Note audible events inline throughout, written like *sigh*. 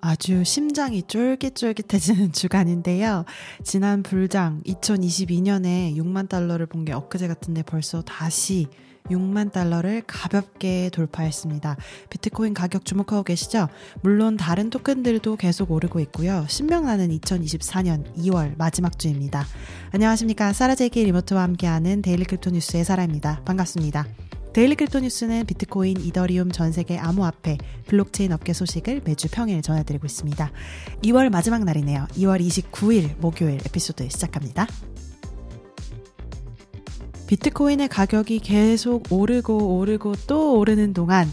아주 심장이 쫄깃쫄깃해지는 *laughs* 주간인데요. 지난 불장 2022년에 6만 달러를 본 게 엊그제 같은데 벌써 다시 6만 달러를 가볍게 돌파했습니다. 비트코인 가격 주목하고 계시죠? 물론 다른 토큰들도 계속 오르고 있고요. 신명나는 2024년 2월 마지막 주입니다. 안녕하십니까. 사라제이키 리모트와 함께하는 Daily Crypto 뉴스의 사라입니다. 반갑습니다. Daily Crypto 뉴스는 비트코인, 이더리움 전 세계 암호화폐, 블록체인 업계 소식을 매주 평일 전해드리고 있습니다. 2월 마지막 날이네요. 2월 29일 목요일 에피소드 시작합니다. 비트코인의 가격이 계속 오르고 오르고 또 오르는 동안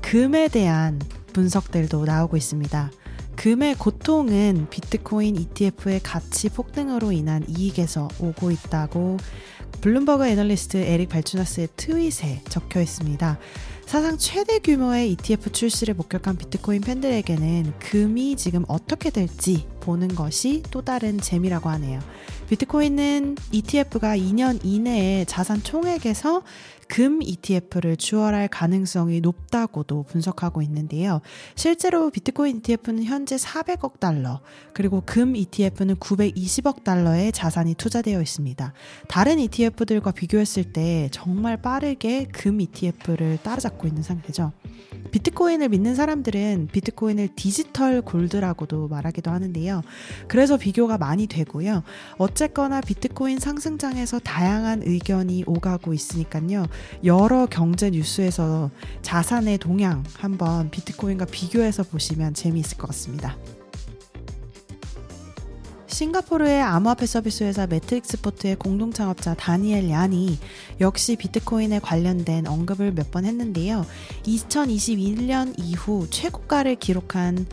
금에 대한 분석들도 나오고 있습니다. 금의 고통은 비트코인 ETF의 가치 폭등으로 인한 이익에서 오고 있다고 블룸버그 애널리스트 에릭 발추나스의 트윗에 적혀 있습니다. 사상 최대 규모의 ETF 출시를 목격한 비트코인 팬들에게는 금이 지금 어떻게 될지 보는 것이 또 다른 재미라고 하네요. 비트코인은 ETF가 2년 이내에 자산 총액에서 금 ETF를 추월할 가능성이 높다고도 분석하고 있는데요. 실제로 비트코인 ETF는 현재 400억 달러, 그리고 금 ETF는 920억 달러의 자산이 투자되어 있습니다. 다른 ETF들과 비교했을 때 정말 빠르게 금 ETF를 따라잡고 있는 상태죠. 비트코인을 믿는 사람들은 비트코인을 디지털 골드라고도 말하기도 하는데요. 그래서 비교가 많이 되고요. 어 쨌거나 비트코인 상승장에서 다양한 의견이 오가고 있으니까요. 여러 경제 뉴스에서 자산의 동향 한번 비트코인과 비교해서 보시면 재미있을 것 같습니다. 싱가포르의 암호화폐 서비스 회사 매트릭스 포트의 공동 창업자 다니엘 얀이 역시 비트코인에 관련된 언급을 몇 번 했는데요. 2021년 이후 최고가를 기록한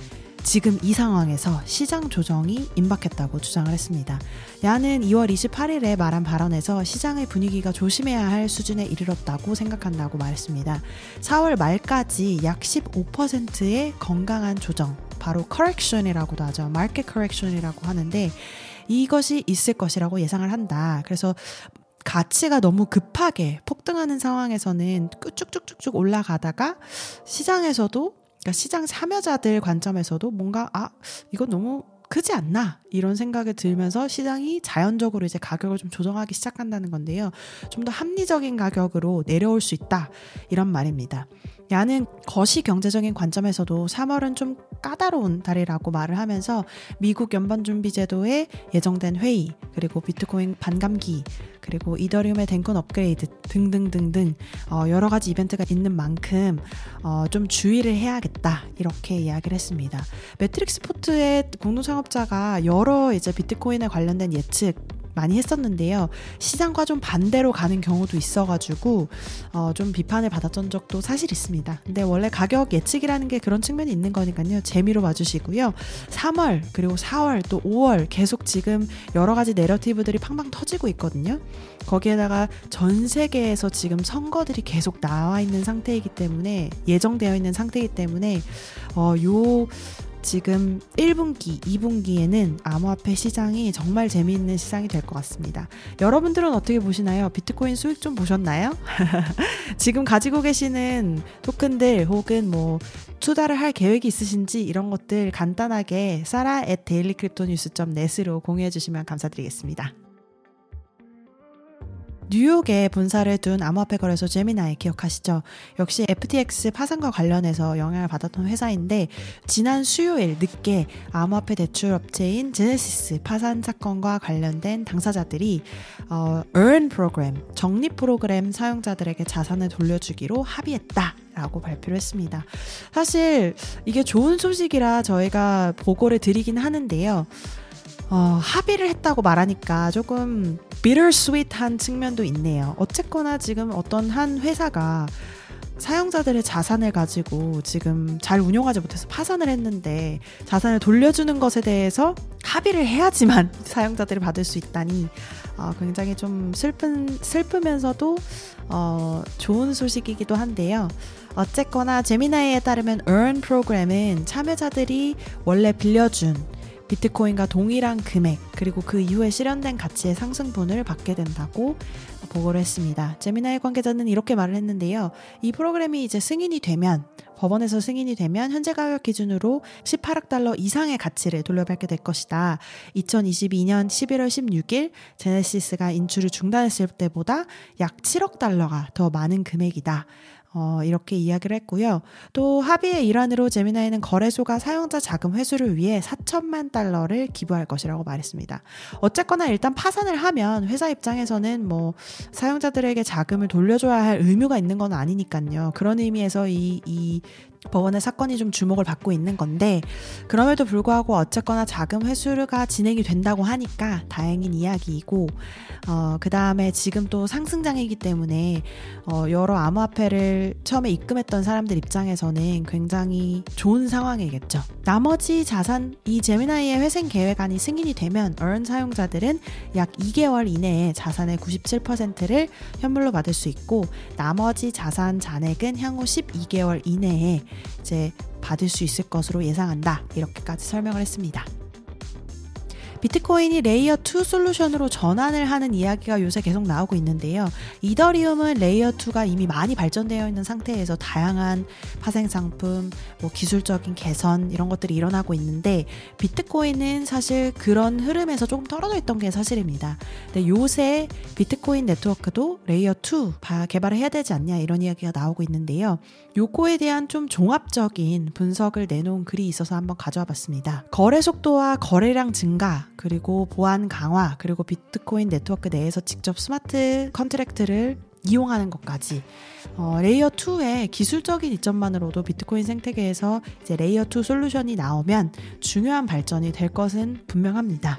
지금 이 상황에서 시장 조정이 임박했다고 주장을 했습니다. 얀은 2월 28일에 말한 발언에서 시장의 분위기가 조심해야 할 수준에 이르렀다고 생각한다고 말했습니다. 4월 말까지 약 15%의 건강한 조정, 바로 correction이라고도 하죠. market correction이라고 하는데 이것이 있을 것이라고 예상을 한다. 그래서 가치가 너무 급하게 폭등하는 상황에서는 쭉쭉쭉쭉 올라가다가 시장에서도 그러니까 시장 참여자들 관점에서도 뭔가 아 이건 너무 크지 않나 이런 생각이 들면서 시장이 자연적으로 이제 가격을 좀 조정하기 시작한다는 건데요. 좀 더 합리적인 가격으로 내려올 수 있다 이런 말입니다. 야는 거시 경제적인 관점에서도 3월은 좀 까다로운 달이라고 말을 하면서 미국 연방준비제도에 예정된 회의, 그리고 비트코인 반감기, 그리고 이더리움의 Dencun 업그레이드 등등등등 어, 여러 가지 이벤트가 있는 만큼 어, 좀 주의를 해야겠다 이렇게 이야기를 했습니다. Matrixport의 공동 창업자가 여러 이제 비트코인에 관련된 예측 많이 했었는데요. 시장과 좀 반대로 가는 경우도 있어가지고 어, 좀 비판을 받았던 적도 사실 있습니다. 근데 원래 가격 예측이라는 게 그런 측면이 있는 거니까요. 재미로 봐주시고요. 3월 그리고 4월 또 5월 계속 지금 여러 가지 내러티브들이 팡팡 터지고 있거든요. 거기에다가 전 세계에서 지금 선거들이 계속 나와 있는 상태이기 때문에 예정되어 있는 상태이기 때문에 어, 요 지금 1분기, 2분기에는 암호화폐 시장이 정말 재미있는 시장이 될 것 같습니다. 여러분들은 어떻게 보시나요? 비트코인 수익 좀 보셨나요? *laughs* 지금 가지고 계시는 토큰들 혹은 뭐 투자를 할 계획이 있으신지 이런 것들 간단하게 사라 at dailycryptonews.net으로 공유해 주시면 감사드리겠습니다. 뉴욕에 본사를 둔 암호화폐 거래소 제미나이 기억하시죠? 역시 FTX 파산과 관련해서 영향을 받았던 회사인데 지난 수요일 늦게 암호화폐 대출 업체인 제네시스 파산 사건과 관련된 당사자들이 어, earn 프로그램, 적립 프로그램 사용자들에게 자산을 돌려주기로 합의했다. 라고 발표를 했습니다. 사실 이게 좋은 소식이라 저희가 보고를 드리긴 하는데요. 어, 합의를 했다고 말하니까 조금 bittersweet한 측면도 있네요. 어쨌거나 지금 어떤 한 회사가 사용자들의 자산을 가지고 지금 잘 운용하지 못해서 파산을 했는데 자산을 돌려주는 것에 대해서 합의를 해야지만 *laughs* 사용자들이 받을 수 있다니 어, 굉장히 좀 슬픈 슬프면서도 어, 좋은 소식이기도 한데요. 어쨌거나 제미나이에 따르면 earn 프로그램은 참여자들이 원래 빌려준 비트코인과 동일한 금액 그리고 그 이후에 실현된 가치의 상승분을 받게 된다고 보고를 했습니다. 제미나의 관계자는 이렇게 말을 했는데요. 이 프로그램이 이제 승인이 되면 법원에서 승인이 되면 현재 가격 기준으로 18억 달러 이상의 가치를 돌려받게 될 것이다. 2022년 11월 16일 제네시스가 인출을 중단했을 때보다 약 7억 달러가 더 많은 금액이다. 어, 이렇게 이야기를 했고요. 또 합의의 일환으로 제미나이는 거래소가 사용자 자금 회수를 위해 4천만 달러를 기부할 것이라고 말했습니다. 어쨌거나 일단 파산을 하면 회사 입장에서는 뭐 사용자들에게 자금을 돌려줘야 할 의무가 있는 건 아니니까요. 그런 의미에서 이, 이 법원의 사건이 좀 주목을 받고 있는 건데 그럼에도 불구하고 어쨌거나 자금 회수가 진행이 된다고 하니까 다행인 이야기이고 어, 그 다음에 지금 또 상승장이기 때문에 어, 여러 암호화폐를 처음에 입금했던 사람들 입장에서는 굉장히 좋은 상황이겠죠. 나머지 자산 이 제미나이의 회생 계획안이 승인이 되면 얼른 사용자들은 약 2개월 이내에 자산의 97%를 현물로 받을 수 있고 나머지 자산 잔액은 향후 12개월 이내에 이제 받을 수 있을 것으로 예상한다. 이렇게까지 설명을 했습니다. 비트코인이 layer 2 솔루션으로 전환을 하는 이야기가 요새 계속 나오고 있는데요. 이더리움은 layer 2가 이미 많이 발전되어 있는 상태에서 다양한 파생 상품, 뭐 기술적인 개선 이런 것들이 일어나고 있는데 비트코인은 사실 그런 흐름에서 조금 떨어져 있던 게 사실입니다. 근데 요새 비트코인 네트워크도 layer 2 개발을 해야 되지 않냐 이런 이야기가 나오고 있는데요. 요거에 대한 좀 종합적인 분석을 내놓은 글이 있어서 한번 가져와 봤습니다. 거래 속도와 거래량 증가, 그리고 보안 강화, 그리고 비트코인 네트워크 내에서 직접 smart contract를 이용하는 것까지 어, layer 2의 기술적인 이점만으로도 비트코인 생태계에서 이제 layer 2 솔루션이 나오면 중요한 발전이 될 것은 분명합니다.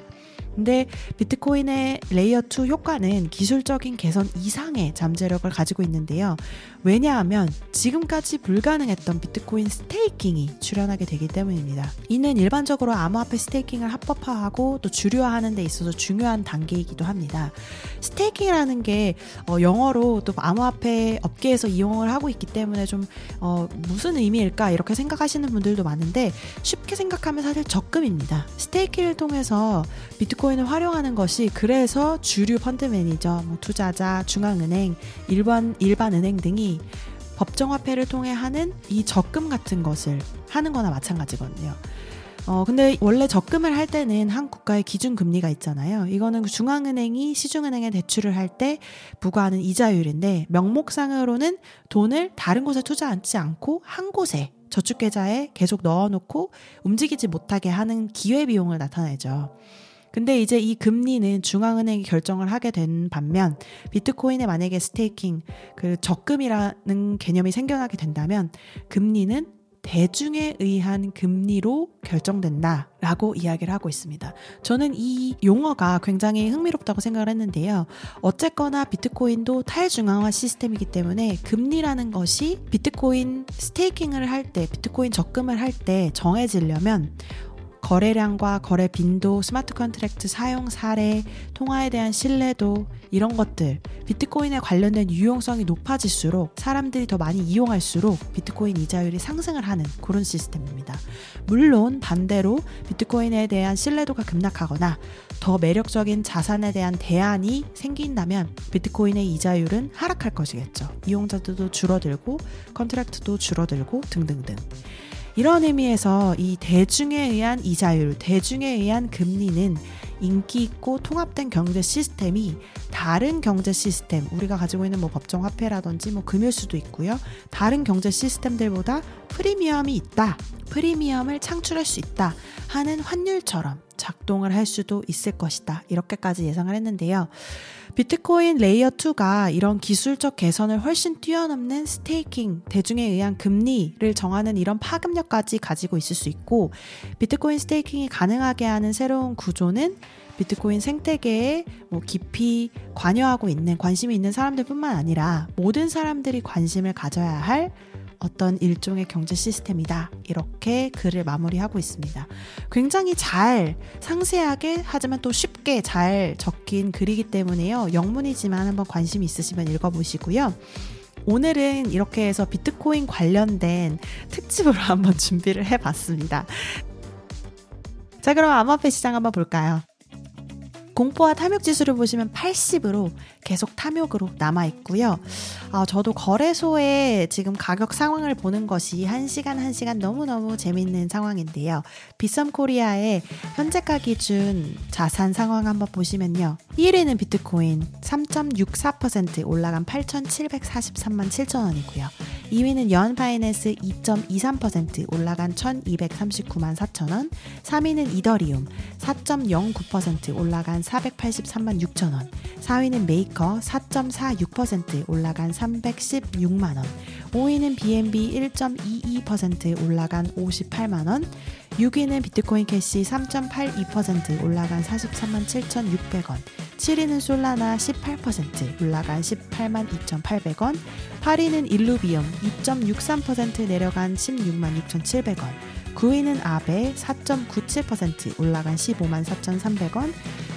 근데 비트코인의 layer 2 효과는 기술적인 개선 이상의 잠재력을 가지고 있는데요. 왜냐하면 지금까지 불가능했던 비트코인 staking이 출현하게 되기 때문입니다. 이는 일반적으로 암호화폐 staking을 합법화하고 또 주류화하는 데 있어서 중요한 단계이기도 합니다. staking이라는 게 어, 영어로 또 암호화폐 업계에서 이용을 하고 있기 때문에 좀 어, 무슨 의미일까 이렇게 생각하시는 분들도 많은데 쉽게 생각하면 사실 적금입니다. 스테이킹을 통해서 비트코인 을 활용하는 것이 그래서 주류 펀드 매니저, 뭐 투자자, 중앙은행, 일반 일반 은행 등이 법정 화폐를 통해 하는 이 적금 같은 것을 하는 거나 마찬가지거든요. 어, 근데 원래 적금을 할 때는 한 국가의 기준 금리가 있잖아요. 이거는 중앙은행이 시중은행에 대출을 할 때 부과하는 이자율인데 명목상으로는 돈을 다른 곳에 투자하지 않고 한 곳에 저축계좌에 계속 넣어놓고 움직이지 못하게 하는 기회비용을 나타내죠. 근데 이제 이 금리는 중앙은행이 결정을 하게 된 반면 비트코인에 만약에 스테이킹 그 적금이라는 개념이 생겨나게 된다면 금리는 대중에 의한 금리로 결정된다라고 이야기를 하고 있습니다. 저는 이 용어가 굉장히 흥미롭다고 생각을 했는데요. 어쨌거나 비트코인도 탈중앙화 시스템이기 때문에 금리라는 것이 비트코인 staking을 할 때, 비트코인 적금을 할 때 정해지려면 거래량과 거래 빈도, smart contract 사용 사례, 통화에 대한 신뢰도 이런 것들 비트코인에 관련된 유용성이 높아질수록 사람들이 더 많이 이용할수록 비트코인 이자율이 상승을 하는 그런 시스템입니다. 물론 반대로 비트코인에 대한 신뢰도가 급락하거나 더 매력적인 자산에 대한 대안이 생긴다면 비트코인의 이자율은 하락할 것이겠죠. 이용자들도 줄어들고 컨트랙트도 줄어들고 등등등. 이런 의미에서 이 대중에 의한 이자율, 대중에 의한 금리는 인기 있고 통합된 경제 시스템이 다른 경제 시스템, 우리가 가지고 있는 뭐 법정 화폐라든지 뭐 금일 수도 있고요. 다른 경제 시스템들보다 프리미엄이 있다. 프리미엄을 창출할 수 있다. 하는 환율처럼 작동을 할 수도 있을 것이다. 이렇게까지 예상을 했는데요. 비트코인 layer 2가 이런 기술적 개선을 훨씬 뛰어넘는 staking, 대중에 의한 금리를 정하는 이런 파급력까지 가지고 있을 수 있고, 비트코인 staking이 가능하게 하는 새로운 구조는 비트코인 생태계에 뭐 깊이 관여하고 있는 관심이 있는 사람들뿐만 아니라 모든 사람들이 관심을 가져야 할 어떤 일종의 경제 시스템이다. 이렇게 글을 마무리하고 있습니다. 굉장히 잘 상세하게 하지만 또 쉽게 잘 적힌 글이기 때문에요. 영문이지만 한번 관심 있으시면 읽어보시고요. 오늘은 이렇게 해서 비트코인 관련된 특집으로 *laughs* 한번 준비를 해봤습니다. 자, 그럼 암호화폐 시장 한번 볼까요? 공포와 탐욕 지수를 보시면 80으로 계속 탐욕으로 남아 있고요. 어, 저도 거래소에 지금 가격 상황을 보는 것이 한 시간 한 시간 너무너무 재밌는 상황인데요. Bithumb Korea의 현재가 기준 자산 상황 한번 보시면요. 1위는 비트코인 3.64% 올라간 8,743만 7천 원이고요. 2위는 Yearn Finance 2.23% 올라간 1,239만 4천 원. 3위는 이더리움 4.09% 올라간 483만 6천 원. 4위는 메이커 4.46% 올라간 316만 원. 5위는 BNB 1.22% 올라간 58만 원. 6위는 비트코인 캐시 3.82% 올라간 43만 7,600원. 7위는 솔라나 18% 올라간 18만 2,800원. 8위는 Illuvium 2.63% 내려간 16만 6,700원. 9위는 Aave 4.97% 올라간 15만 4,300원.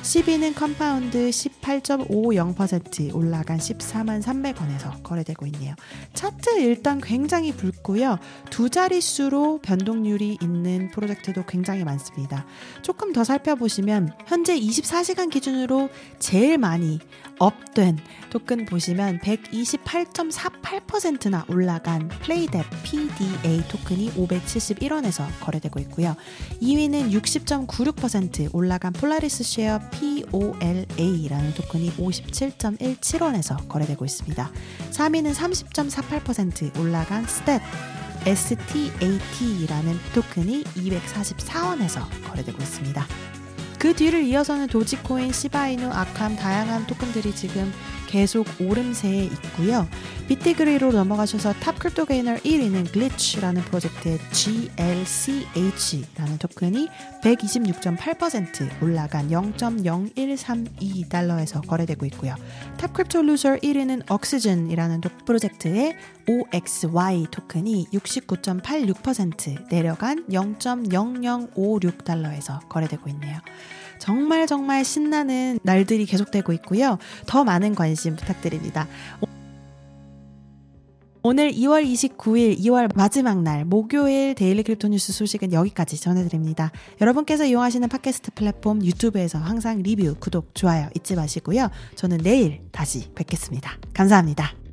10위는 Compound 18.50% 올라간 14만 300원에서 거래되고 있네요. 차트 일단 굉장히 붉고요. 두 자릿수로 변동률이 있는 프로젝트도 굉장히 많습니다. 조금 더 살펴보시면 현재 24시간 기준으로 제일 많이 up된 토큰 보시면 128.48%나 올라간 PlayDapp PDA 토큰이 571원에서 거래되고 있고요. 2위는 60.96% 올라간 Polaris Share POLA라는 토큰이 57.17원에서 거래되고 있습니다. 3위는 30.48% 올라간 Stat STAT라는 토큰이 244원에서 거래되고 있습니다. 그 뒤를 이어서는 도지코인, 시바이누, Arkham 다양한 토큰들이 지금 계속 오름세에 있고요. BitDegree로 넘어가셔서 top crypto gainer 1위는 Glitch라는 프로젝트의 GLCH라는 토큰이 126.8% 올라간 0.0132달러에서 거래되고 있고요. top crypto loser 1위는 Oxygen이라는 프로젝트의 OXY 토큰이 69.86% 내려간 0.0056달러에서 거래되고 있네요. 정말 정말 신나는 날들이 계속되고 있고요. 더 많은 관심 부탁드립니다. 오늘 2월 29일, 2월 마지막 날, 목요일 daily crypto 뉴스 소식은 여기까지 전해드립니다. 여러분께서 이용하시는 팟캐스트 플랫폼 유튜브에서 항상 리뷰, 구독, 좋아요 잊지 마시고요. 저는 내일 다시 뵙겠습니다. 감사합니다.